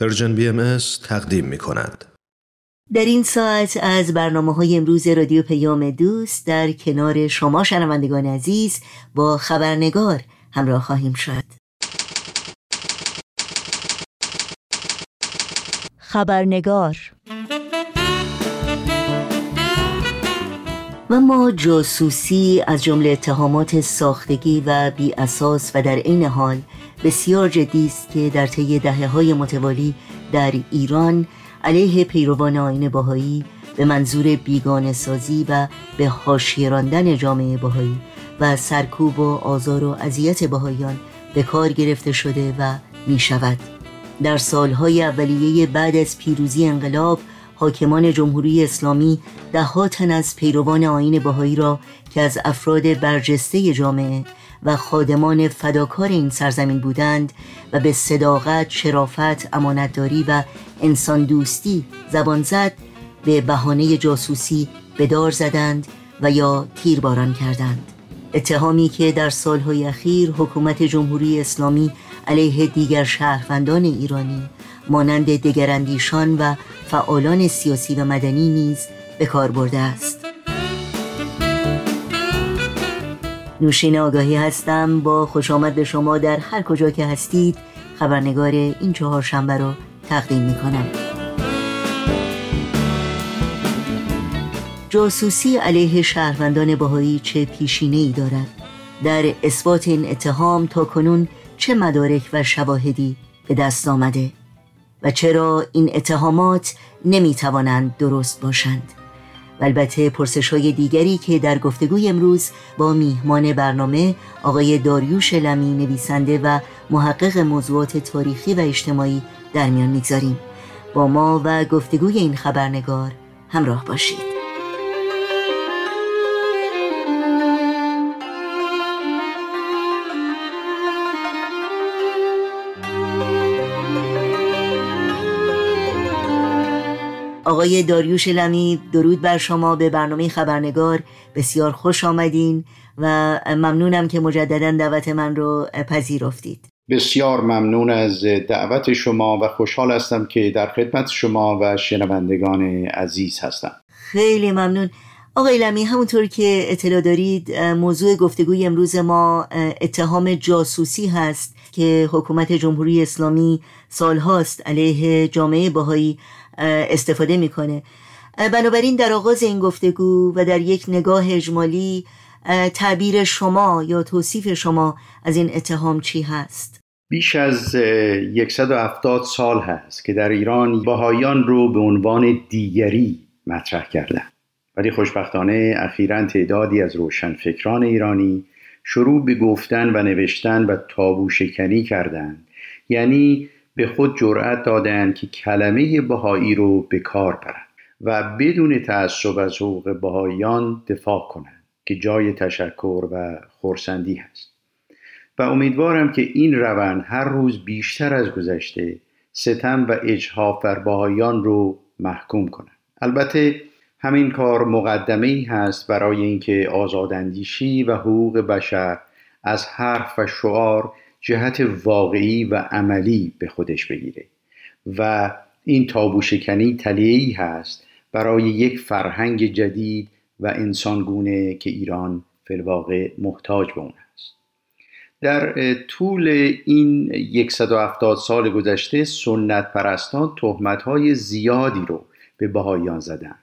Persian BMS تقدیم می کند. در این ساعت از برنامه های امروز رادیو پیام دوست در کنار شما شنوندگان عزیز با خبرنگار همراه خواهیم شد خبرنگار و ما جاسوسی از جمله اتهامات ساختگی و بی اساس و در عین حال بسیار جدی است که در طی دهه های متوالی در ایران علیه پیروان آین باهایی به منظور بیگانه سازی و به حاشیه راندن جامعه باهایی و سرکوب و آزار و اذیت باهایان به کار گرفته شده و می شود در سالهای اولیه بعد از پیروزی انقلاب حاکمان جمهوری اسلامی ده تن از پیروان آین باهایی را که از افراد برجسته جامعه و خادمان فداکار این سرزمین بودند و به صداقت، شرافت، امانتداری و انسان دوستی زبان زد به بهانه جاسوسی به دار زدند و یا تیرباران کردند. اتهامی که در سالهای اخیر حکومت جمهوری اسلامی علیه دیگر شهروندان ایرانی مانند دگراندیشان و فعالان سیاسی و مدنی نیز به کار برده است. نوشین آگاهی هستم. با خوش آمد به شما در هر کجا که هستید خبرنگار این چهار شنبه رو تقدیم می کنم جاسوسی علیه شهروندان باهایی چه پیشینه ای دارد؟ در اثبات این اتهام تا کنون چه مدارک و شواهدی به دست آمده؟ و چرا این اتهامات نمی توانند درست باشند؟ البته پرسش های دیگری که در گفتگوی امروز با میهمان برنامه آقای داریوش لمی نویسنده و محقق موضوعات تاریخی و اجتماعی در میان می‌گذاریم. با ما و گفتگوی این خبرنگار همراه باشید. آقای داریوش لمی درود بر شما. به برنامه خبرنگار بسیار خوش آمدین و ممنونم که مجددا دعوت من رو پذیرفتید. بسیار ممنون از دعوت شما و خوشحال هستم که در خدمت شما و شنوندگان عزیز هستم. خیلی ممنون. آقای لمی همونطور که اطلاع دارید موضوع گفتگوی امروز ما اتهام جاسوسی هست که حکومت جمهوری اسلامی سالهاست علیه جامعه باهایی استفاده می‌کنه. بنابراین در آغاز این گفتگو و در یک نگاه اجمالی تعبیر شما یا توصیف شما از این اتهام چی هست؟ بیش از 170 سال هست که در ایران باهایان رو به عنوان دیگری مطرح کردن ولی خوشبختانه اخیرا تعدادی از روشنفکران ایرانی شروع به گفتن و نوشتن و تابو شکنی کردند. یعنی به خود جرأت دادند که کلمه بهایی رو به کار برند و بدون تعصب از حقوق بهاییان دفاع کنند که جای تشکر و خورسندی هست. و امیدوارم که این روند هر روز بیشتر از گذشته ستم و اجحاف بر بهاییان رو محکوم کنند البته همین کار مقدمه ای هست برای اینکه آزاداندیشی و حقوق بشر از حرف و شعار جهت واقعی و عملی به خودش بگیره. و این تابو شکنی ای هست برای یک فرهنگ جدید و انسانگونه که ایران فلواقع محتاج به اون هست. در طول این 170 سال گذشته سنت پرستان تهمت های زیادی رو به بهاییان زدن.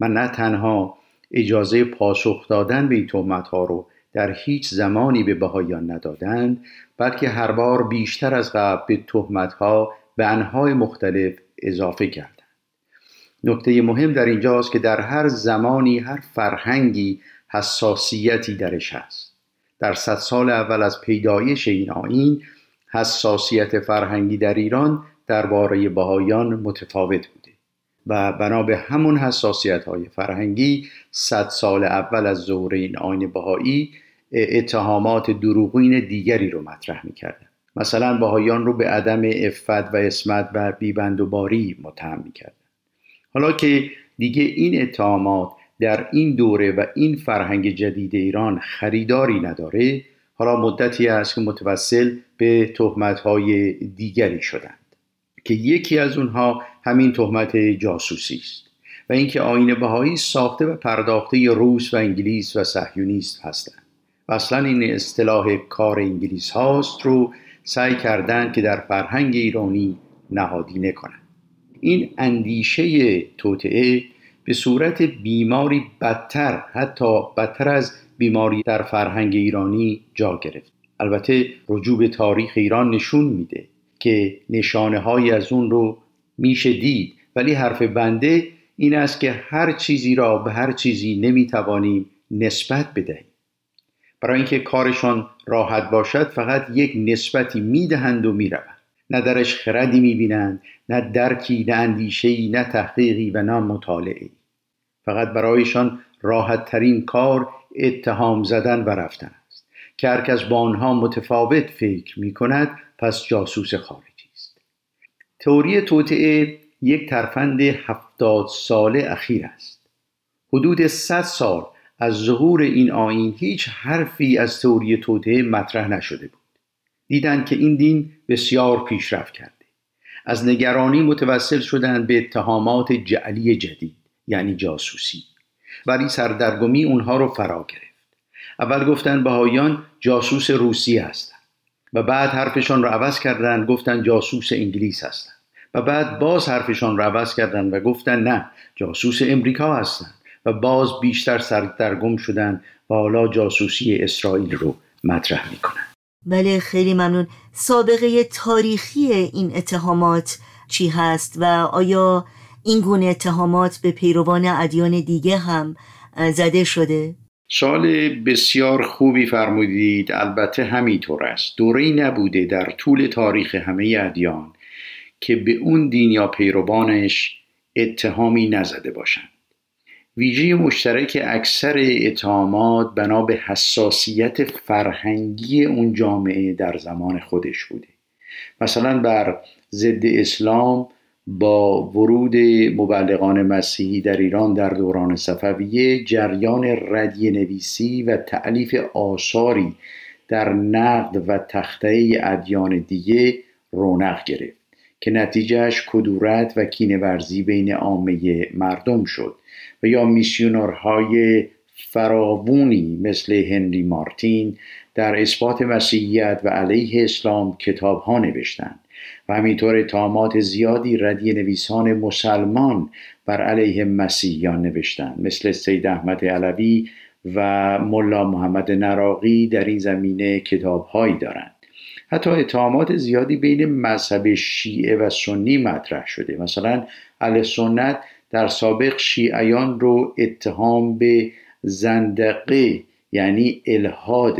من نه تنها اجازه پاسخ دادن به این تهمت ها رو در هیچ زمانی به بهایان ندادند بلکه هر بار بیشتر از قبل به تهمتها به انهای مختلف اضافه کردند. نکته مهم در اینجاست که در هر زمانی هر فرهنگی حساسیتی درش هست. در صد سال اول از پیدایش این آین حساسیت فرهنگی در ایران درباره بهایان متفاوت بوده و بنا به همون حساسیت های فرهنگی صد سال اول از ظهور این آین بهایی اتهامات دروغین دیگری رو مطرح می‌کردن. مثلا بهایان رو به عدم افت و اسمت و بیبندوباری متهم می‌کردن. حالا که دیگه این اتهامات در این دوره و این فرهنگ جدید ایران خریداری نداره حالا مدتی است که متوسل به تهمتهای دیگری شدند که یکی از اونها همین تهمت جاسوسی است و اینکه آین بهایی ساخته و پرداخته روس و انگلیس و صهیونیست هستند. و اصلا این اصطلاح کار انگلیس هاست رو سعی کردند که در فرهنگ ایرانی نهادینه کنند این اندیشه توطعه به صورت بیماری بدتر حتی بدتر از بیماری در فرهنگ ایرانی جا گرفت. البته رجوع به تاریخ ایران نشون میده که نشانه های از اون رو میشه دید. ولی حرف بنده این است که هر چیزی را به هر چیزی نمی‌توانیم نسبت بدهیم. برای اینکه کارشان راحت باشد فقط یک نسبتی می‌دهند و می‌روند. نه درش خردی می‌بینند نه درکی نه اندیشهای نه تحقیقی و نه مطالعه فقط برایشان راحت ترین کار اتهام زدن و رفتن است. که هر کس با آنها متفاوت فکر می کند پس جاسوس خارجی است. تئوری توطعه یک ترفند هفتاد ساله اخیر است. حدود صد سال از ظهور این آین هیچ حرفی از تئوری توطعه مطرح نشده بود. دیدند که این دین بسیار پیشرفت کرده. از نگرانی متوسل شدند به اتهامات جعلی جدید یعنی جاسوسی. ولی سردرگمی اونها رو فرا گرفت. اول گفتن بهایان جاسوس روسی هستند و بعد حرفشان رو عوض کردن گفتن جاسوس انگلیس هستند. و بعد باز حرفشان رو عوض کردن و گفتن نه جاسوس امریکا هستند. و باز بیشتر سردرگم شدن و حالا جاسوسی اسرائیل رو مطرح می‌کنن بله خیلی ممنون. سابقه تاریخی این اتهامات چی هست و آیا این گونه اتهامات به پیروان ادیان دیگه هم زده شده؟ سال بسیار خوبی فرمودید. البته همینطور است. دوره نبوده در طول تاریخ همه ادیان که به اون دین یا پیروانش اتهامی نزده باشند. ویژه مشترک اکثر اتهامات بنا به حساسیت فرهنگی اون جامعه در زمان خودش بوده. مثلا بر ضد اسلام با ورود مبلغان مسیحی در ایران در دوران صفویه جریان ردی نویسی و تعلیف آثاری در نقد و تخته ادیان دیگه رونق گرفت. که نتیجهش کدورت و کینورزی بین عامه مردم شد و یا میسیونرهای فراوونی مثل هنری مارتین در اثبات مسیحیت و علیه اسلام کتاب ها نوشتند و همینطور اتهامات زیادی ردی نویسان مسلمان بر علیه مسیحیان نوشتند مثل سید احمد علوی و ملا محمد نراقی در این زمینه کتابهایی دارند. حتی اتهامات زیادی بین مذهب شیعه و سنی مطرح شده. مثلا اهل سنت در سابق شیعیان رو اتهام به زندقه یعنی الهاد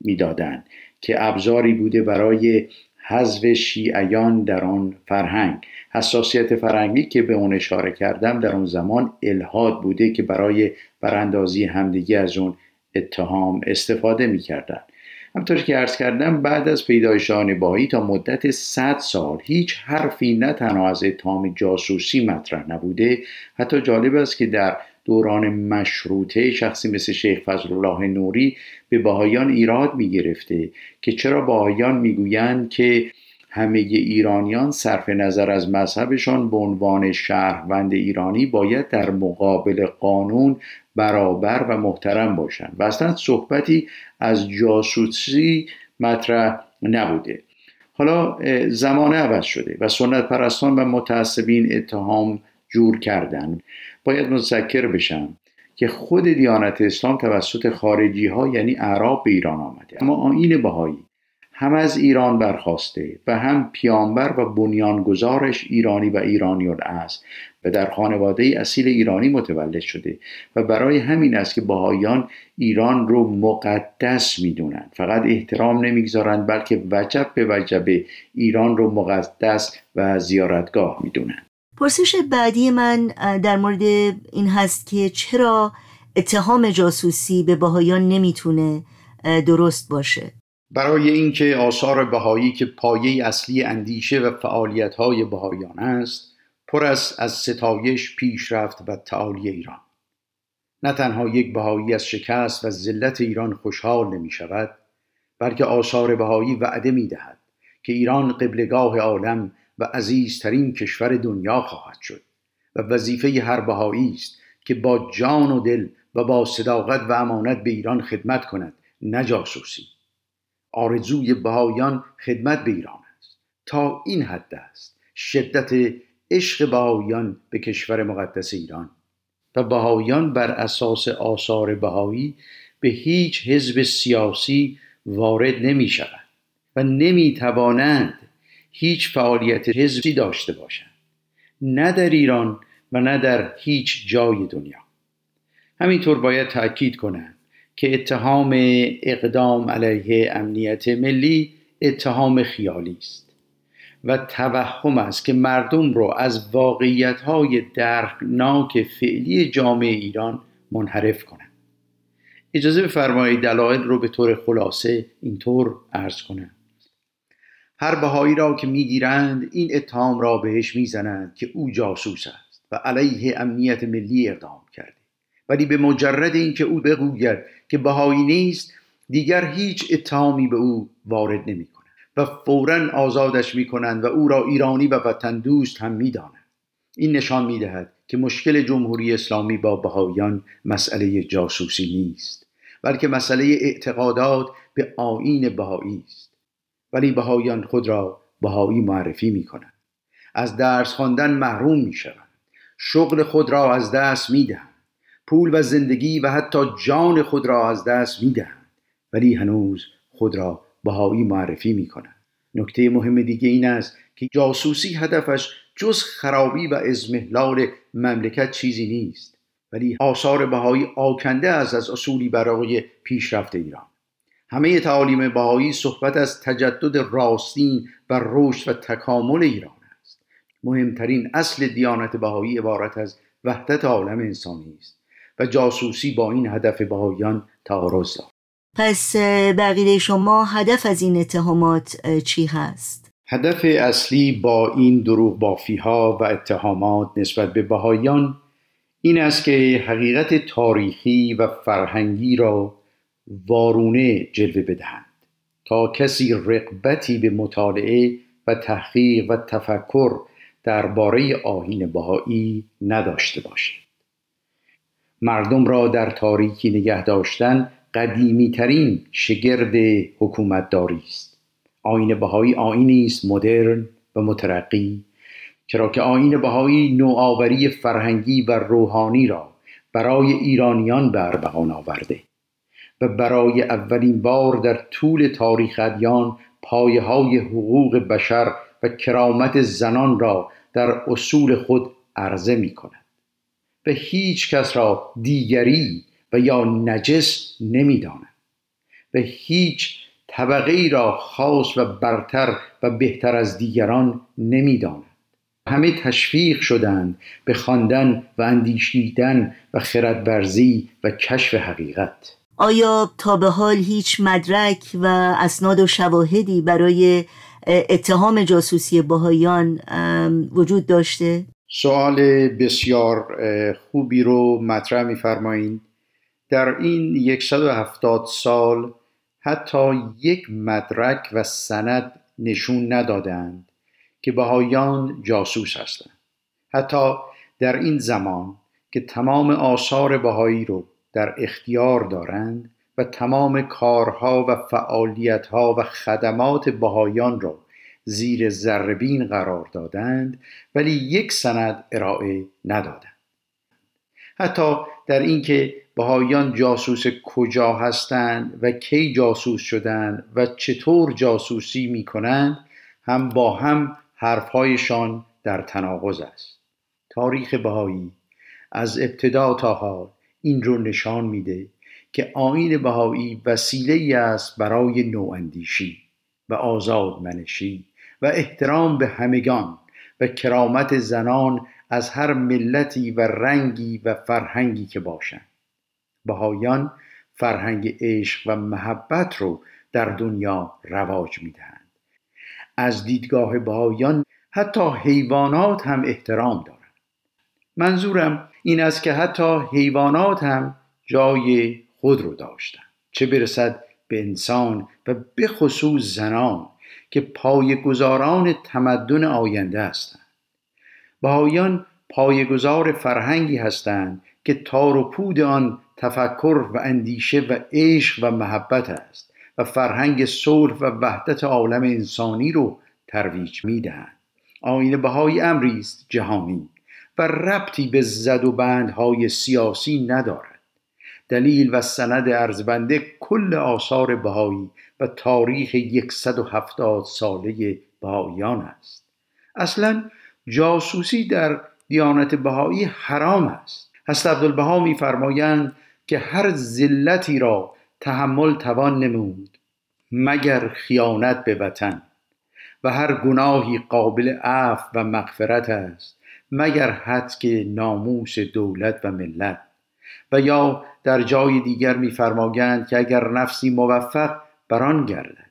می‌دادند که ابزاری بوده برای حذف شیعیان در آن فرهنگ. حساسیت فرهنگی که به اون اشاره کردم در اون زمان الهاد بوده که برای براندازی همدیگی از اون اتهام استفاده می‌کردن همطور که ارز کردم بعد از پیدایش بایی تا مدت 100 سال هیچ حرفی نه تنها از اتهام جاسوسی مطرح نبوده حتی جالب است که در دوران مشروطه شخصی مثل شیخ فضل الله نوری به باهایان ایراد می گرفته که چرا باهایان می‌گویند که همه ایرانیان صرف نظر از مذهبشان به عنوان شهروند ایرانی باید در مقابل قانون برابر و محترم باشند و اصلا صحبتی از جاسوسی مطرح نبوده. حالا زمانه عوض شده و سنت پرستان و متعصبین اتهام جور کردن. باید مذکر بشم که خود دیانت اسلام توسط خارجی ها یعنی اعراب به ایران آمده. اما آین بهایی هم از ایران برخواسته و هم پیامبر و بنیانگذارش ایرانی و ایرانیون است و در خانواده اصیل ایرانی متولد شده و برای همین است که بهایان ایران رو مقدس می‌دونند. فقط احترام نمی‌گذارند بلکه وجب به وجب ایران رو مقدس و زیارتگاه می‌دونند. پرسش بعدی من در مورد این هست که چرا اتهام جاسوسی به بهایان نمی‌تونه درست باشه؟ برای اینکه آثار بهایی که پایه اصلی اندیشه و فعالیت‌های بهایان است پر است از ستایش پیشرفت و تعالی ایران. نه تنها یک بهایی از شکست و ذلت ایران خوشحال نمی شود بلکه آثار بهایی وعده می دهد که ایران قبلگاه عالم و عزیزترین کشور دنیا خواهد شد و وظیفه هر بهایی است که با جان و دل و با صداقت و امانت به ایران خدمت کند نه جاسوسی. آرزوی بهایان خدمت به ایران است. تا این حد است. شدت عشق بهایان به کشور مقدس ایران. و بهایان بر اساس آثار بهایی به هیچ حزب سیاسی وارد نمی شود و نمی توانند هیچ فعالیت حزبی داشته باشند. نه در ایران و نه در هیچ جای دنیا. همینطور باید تأکید کنم که اتهام اقدام علیه امنیت ملی اتهام خیالی است و توهم است که مردم را از واقعیت های درکناک فعلی جامعه ایران منحرف کنند. اجازه بفرمایید دلایل رو به طور خلاصه اینطور عرض کنم. هر بهایی را که می‌گیرند این اتهام را بهش می‌زنند که او جاسوس است و علیه امنیت ملی اقدام ولی به مجرد اینکه او بگوید که بهایی نیست دیگر هیچ اتهامی به او وارد نمی کنند و فورا آزادش می کنند و او را ایرانی و وطن دوست هم می دانند. این نشان می دهد که مشکل جمهوری اسلامی با بهاییان مسئله جاسوسی نیست بلکه مسئله اعتقادات به آین بهایی است. ولی بهاییان خود را بهایی معرفی می کنند از درس خواندن محروم می شوند شغل خود را از دست می دهند پول و زندگی و حتی جان خود را از دست می‌دهند. ولی هنوز خود را بهایی معرفی می کنند نکته مهم دیگه این است که جاسوسی هدفش جز خرابی و ازمهلال مملکت چیزی نیست. ولی آثار بهایی آکنده از از اصولی برای پیشرفت ایران. همه تعالیم بهایی صحبت از تجدد راستین و رشد و تکامل ایران است. مهمترین اصل دیانت بهایی عبارت از وحدت عالم انسانی است. و جاسوسی با این هدف بهایان تعارض دارد پس بقیده شما هدف از این اتهامات چی هست؟ هدف اصلی با این دروغ بافی ها و اتهامات نسبت به بهایان این است که حقیقت تاریخی و فرهنگی را وارونه جلوه بدهند تا کسی رقبتی به مطالعه و تحقیق و تفکر درباره آهین بهایی نداشته باشد مردم را در تاریکی نگه داشتن قدیمی ترین شگرد حکومتداری است. آین بهایی آینی است مدرن و مترقی چرا که آین بهایی نوآوری فرهنگی و روحانی را برای ایرانیان به ارمغان آورده و برای اولین بار در طول تاریخ ادیان پایه های حقوق بشر و کرامت زنان را در اصول خود عرضه می کند به هیچ کس را دیگری و یا نجس نمی‌دانند به هیچ طبقه ای را خاص و برتر و بهتر از دیگران نمی‌دانند همه تشویق شدند به خواندن و اندیشیدن و خردورزی و کشف حقیقت. آیا تا به حال هیچ مدرک و اسناد و شواهدی برای اتهام جاسوسی بهایان وجود داشته؟ سوال بسیار خوبی رو مطرح میفرمایید. در این 170 سال حتی یک مدرک و سند نشون ندادند که بهایان جاسوس هستند. حتی در این زمان که تمام آثار بهایی رو در اختیار دارند و تمام کارها و فعالیتها و خدمات بهایان را زیر ذربین قرار دادند ولی یک سند ارائه ندادند. حتی در اینکه بهایان جاسوس کجا هستند و کی جاسوس شدند و چطور جاسوسی می کنند هم با هم حرفهایشان در تناقض است. تاریخ بهایی از ابتدا تا حال این رو نشان میده که آین بهایی وسیله ای است برای نواندیشی و آزاد منشی و احترام به همگان و کرامت زنان از هر ملتی و رنگی و فرهنگی که باشند. بهایان فرهنگ عشق و محبت رو در دنیا رواج می‌دهند. از دیدگاه بهایان حتی حیوانات هم احترام دارند. منظورم این است که حتی حیوانات هم جای خود رو داشتند. چه برسد به انسان و به خصوص زنان. که پایگزاران تمدن آینده هستند. بهاییان پایگزار فرهنگی هستند که تار و پود آن تفکر و اندیشه و عشق و محبت است و فرهنگ صلح و وحدت عالم انسانی رو ترویج می‌دهند. آین بهایی امری است جهانی و ربطی به زد و بندهای سیاسی ندارد. دلیل و سند ارزبنده کل آثار بهایی و تاریخ 170 ساله بهاییان است. اصلا جاسوسی در دیانت بهایی حرام است. هست عبدالبها میفرمایند که هر ذلتی را تحمل توان نمود مگر خیانت به وطن و هر گناهی قابل عفو و مغفرت است مگر حد ناموس دولت و ملت و یا در جای دیگر میفرمایند که اگر نفسی موفق بران گردد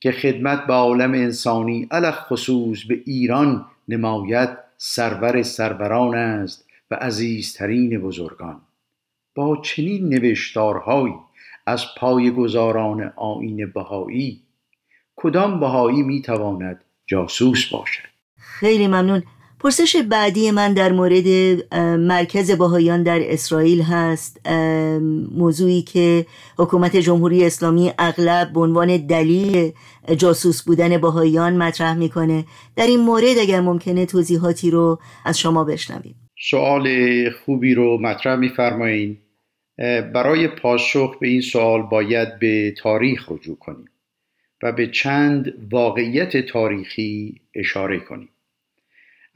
که خدمت به عالم انسانی علق خصوص به ایران نماید سرور سروران است و عزیزترین بزرگان. با چنین نوشتارهایی از پایگزاران آین بهایی کدام بهایی می‌تواند جاسوس باشد؟ خیلی ممنون. پرسش بعدی من در مورد مرکز باهایان در اسرائیل هست. موضوعی که حکومت جمهوری اسلامی اغلب به عنوان دلیل جاسوس بودن باهایان مطرح می‌کنه. در این مورد اگر ممکنه توضیحاتی رو از شما بشنویم. سوال خوبی رو مطرح میفرمایید برای پاسخ به این سوال باید به تاریخ رجوع کنیم و به چند واقعیت تاریخی اشاره کنیم.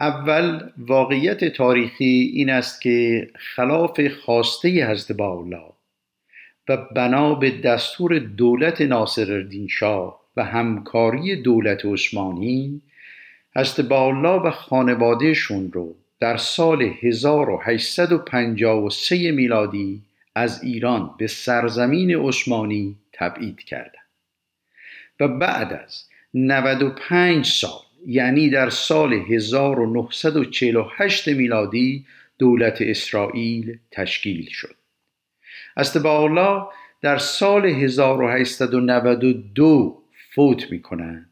اول واقعیت تاریخی این است که خلاف خواسته حضرت الله و بنا به دستور دولت ناصرالدین شاه و همکاری دولت عثمانی حضرت الله و خانوادهشون رو در سال 1853 میلادی از ایران به سرزمین عثمانی تبعید کردند. و بعد از 95 سال یعنی در سال 1948 میلادی دولت اسرائیل تشکیل شد. الله در سال 1892 فوت می کنند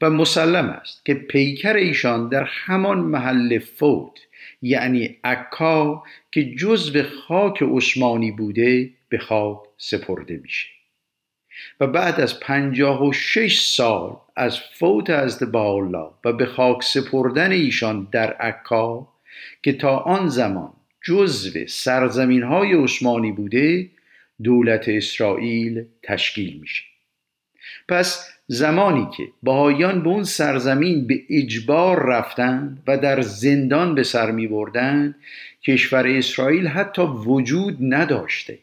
و مسلم است که پیکر ایشان در همان محل فوت یعنی عکا که جزو خاک عثمانی بوده به خاک سپرده میشه. و بعد از پنجاه و شش سال از فوت از الله و به خاک سپردن ایشان در عکا که تا آن زمان جزو سرزمین های عثمانی بوده دولت اسرائیل تشکیل میشه. پس زمانی که بهایان به اون سرزمین به اجبار رفتند و در زندان به سر می بردند کشور اسرائیل حتی وجود نداشته.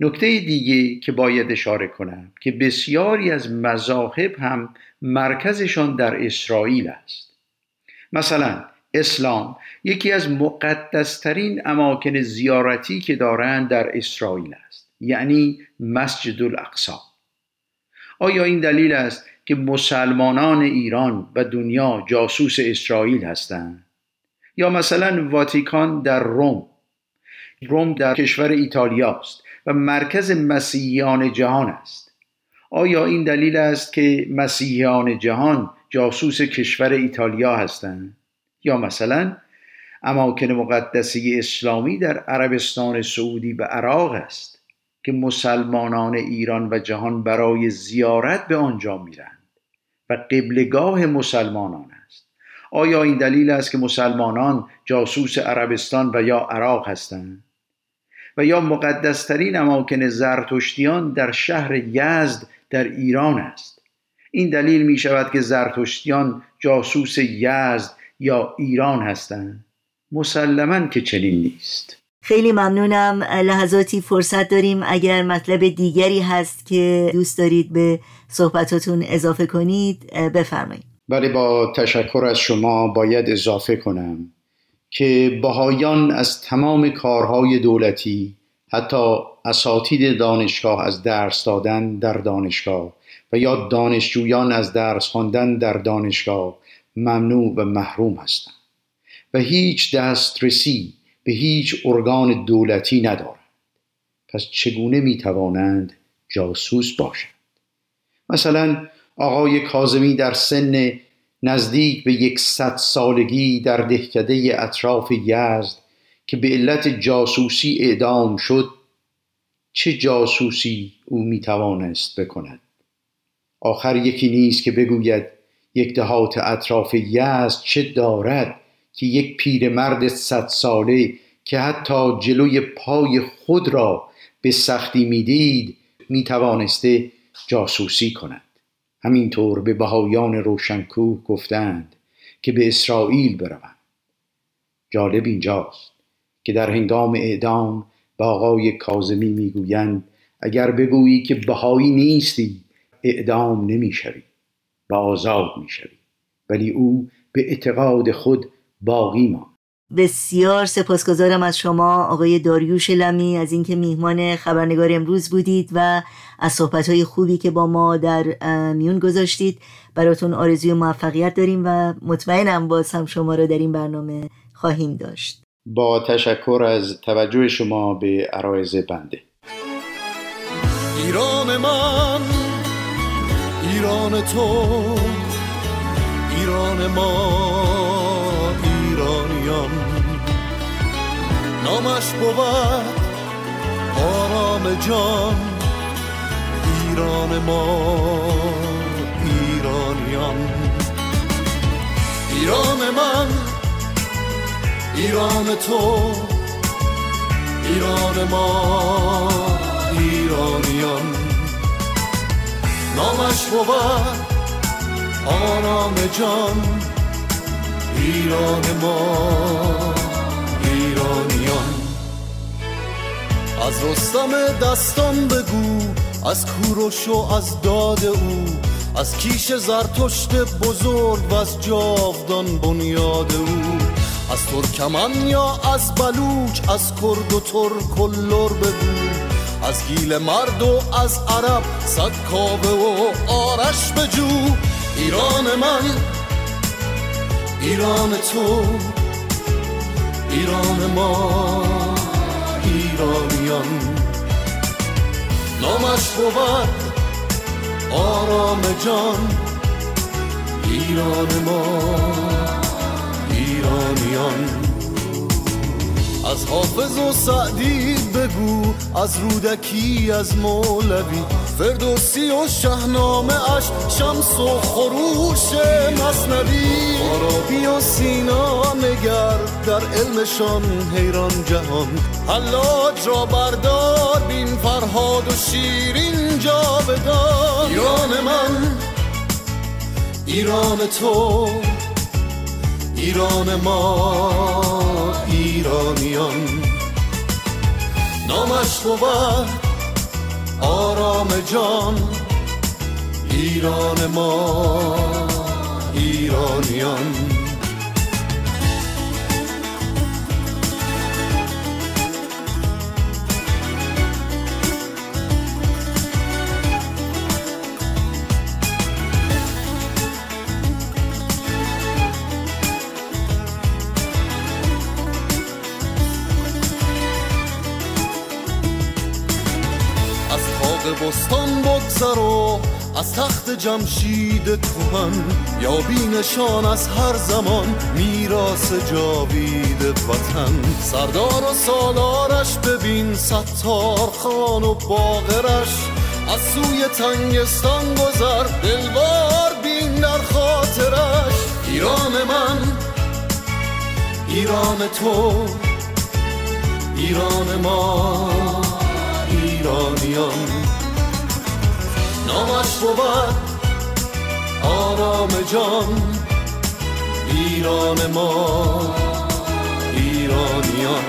نکته دیگه که باید اشاره کنم که بسیاری از مذاهب هم مرکزشان در اسرائیل است. مثلا اسلام یکی از مقدسترین اماکن زیارتی که دارند در اسرائیل است یعنی مسجد الاقصا آیا این دلیل است که مسلمانان ایران و دنیا جاسوس اسرائیل هستند؟ یا مثلا واتیکان در روم روم در کشور ایتالیا است. و مرکز مسیحیان جهان است. آیا این دلیل است که مسیحیان جهان جاسوس کشور ایتالیا هستند؟ یا مثلا اماکن مقدسی اسلامی در عربستان سعودی و عراق است که مسلمانان ایران و جهان برای زیارت به آنجا میرند و قبلگاه مسلمانان است. آیا این دلیل است که مسلمانان جاسوس عربستان و یا عراق هستند؟ و یا مقدسترین اماکن زرتشتیان در شهر یزد در ایران است. این دلیل می شود که زرتشتیان جاسوس یزد یا ایران هستند. مسلما که چنین نیست. خیلی ممنونم. لحظاتی فرصت داریم. اگر مطلب دیگری هست که دوست دارید به صحبتاتون اضافه کنید بفرمایید. بله با تشکر از شما باید اضافه کنم. که بهایان از تمام کارهای دولتی حتی اساتید دانشگاه از درس دادن در دانشگاه و یا دانشجویان از درس خواندن در دانشگاه ممنوع و محروم هستند و هیچ دسترسی به هیچ ارگان دولتی ندارند. پس چگونه می توانند جاسوس باشند؟ مثلا آقای کازمی در سن نزدیک به یکصد سالگی در دهکده اطراف یزد که به علت جاسوسی اعدام شد چه جاسوسی او می توانست بکند؟ آخر یکی نیست که بگوید یک دهات اطراف یزد چه دارد که یک پیرمرد صد ساله که حتی جلوی پای خود را به سختی می‌دید می توانسته جاسوسی کند؟ همینطور به بهایان روشنکوه گفتند که به اسرائیل بروند. جالب اینجاست که در هنگام اعدام به آقای کازمی می‌گویند اگر بگویی که بهایی نیستی اعدام نمی‌شوی و آزاد می‌شوی ولی او به اعتقاد خود باقی ماند. بسیار سپاسگزارم از شما آقای داریوش لمی از اینکه میهمان خبرنگار امروز بودید و از صحبتهای خوبی که با ما در میون گذاشتید. براتون آرزوی موفقیت داریم و مطمئنم باز هم شما را در این برنامه خواهیم داشت. با تشکر از توجه شما به عرایز بنده. ایران من ایران تو ایران ما. نامش بود. آرام جان ایران ما ایرانیان. ایران من ایران تو. ایران ما ایرانیان. نامش بود. آرام جان ایران ما. ایرانیان. از رستم دستان بگو از کوروش و از داد او از کیش زرتشت بزرگ و از جاودان بنیاد او. از ترکمن یا از بلوچ از کرد و ترک و بگو. از گیل مرد و از عرب صد کابه و آرش بجو. ایران من ایران تو. ایران ما ایرانیان. نامش بود آرام جان. ایران ما ایرانیان. از حافظ و سعدی بگو از رودکی از مولوی. فردوسی و شهنامه اش شمس و خروش مصنوی. عربی و سینا نگر در علمشان حیران جهان. حلاج را بردار بین فرهاد و شیرین جاودان. ایران من ایران تو ایران ما ایرانیان. نامش بود آرام جان ایران ما ایرانیان. بستان بگذر و از تخت جمشید کهن یا بینشان از هر زمان میراس جاوید وطن. سردار و سالارش ببین ستار خان و باغرش. از سوی تنگستان گذر دلوار بین در خاطرش. ایران من ایران تو ایران ما ایرانیان. نامش بود آرام جان ایران ما ایرانیان.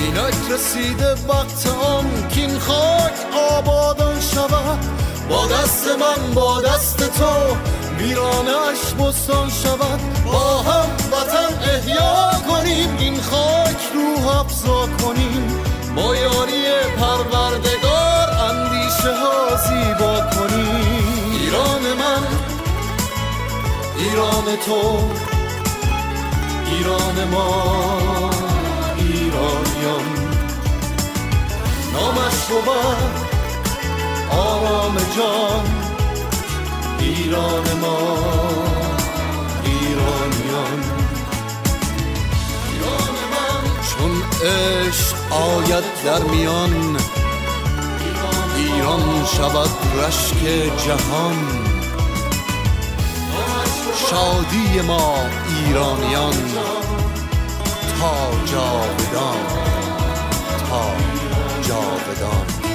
اینک رسیده وقت آن کین خاک آبادان شود. با دست من با دست تو ویرانش بستان شود. با هم وطن احیا کنیم این خاک روح افزا کنیم. با یاری پروردگار اندیشه ها زیبا کنی. ایران من ایران تو ایران ما ایرانیان. نامش بود آرام جان. ایران ما ایرانیان. چون عشق آید در میان ایران شود رشک جهان. شادی ما ایرانیان تا جاودان تا جاودان.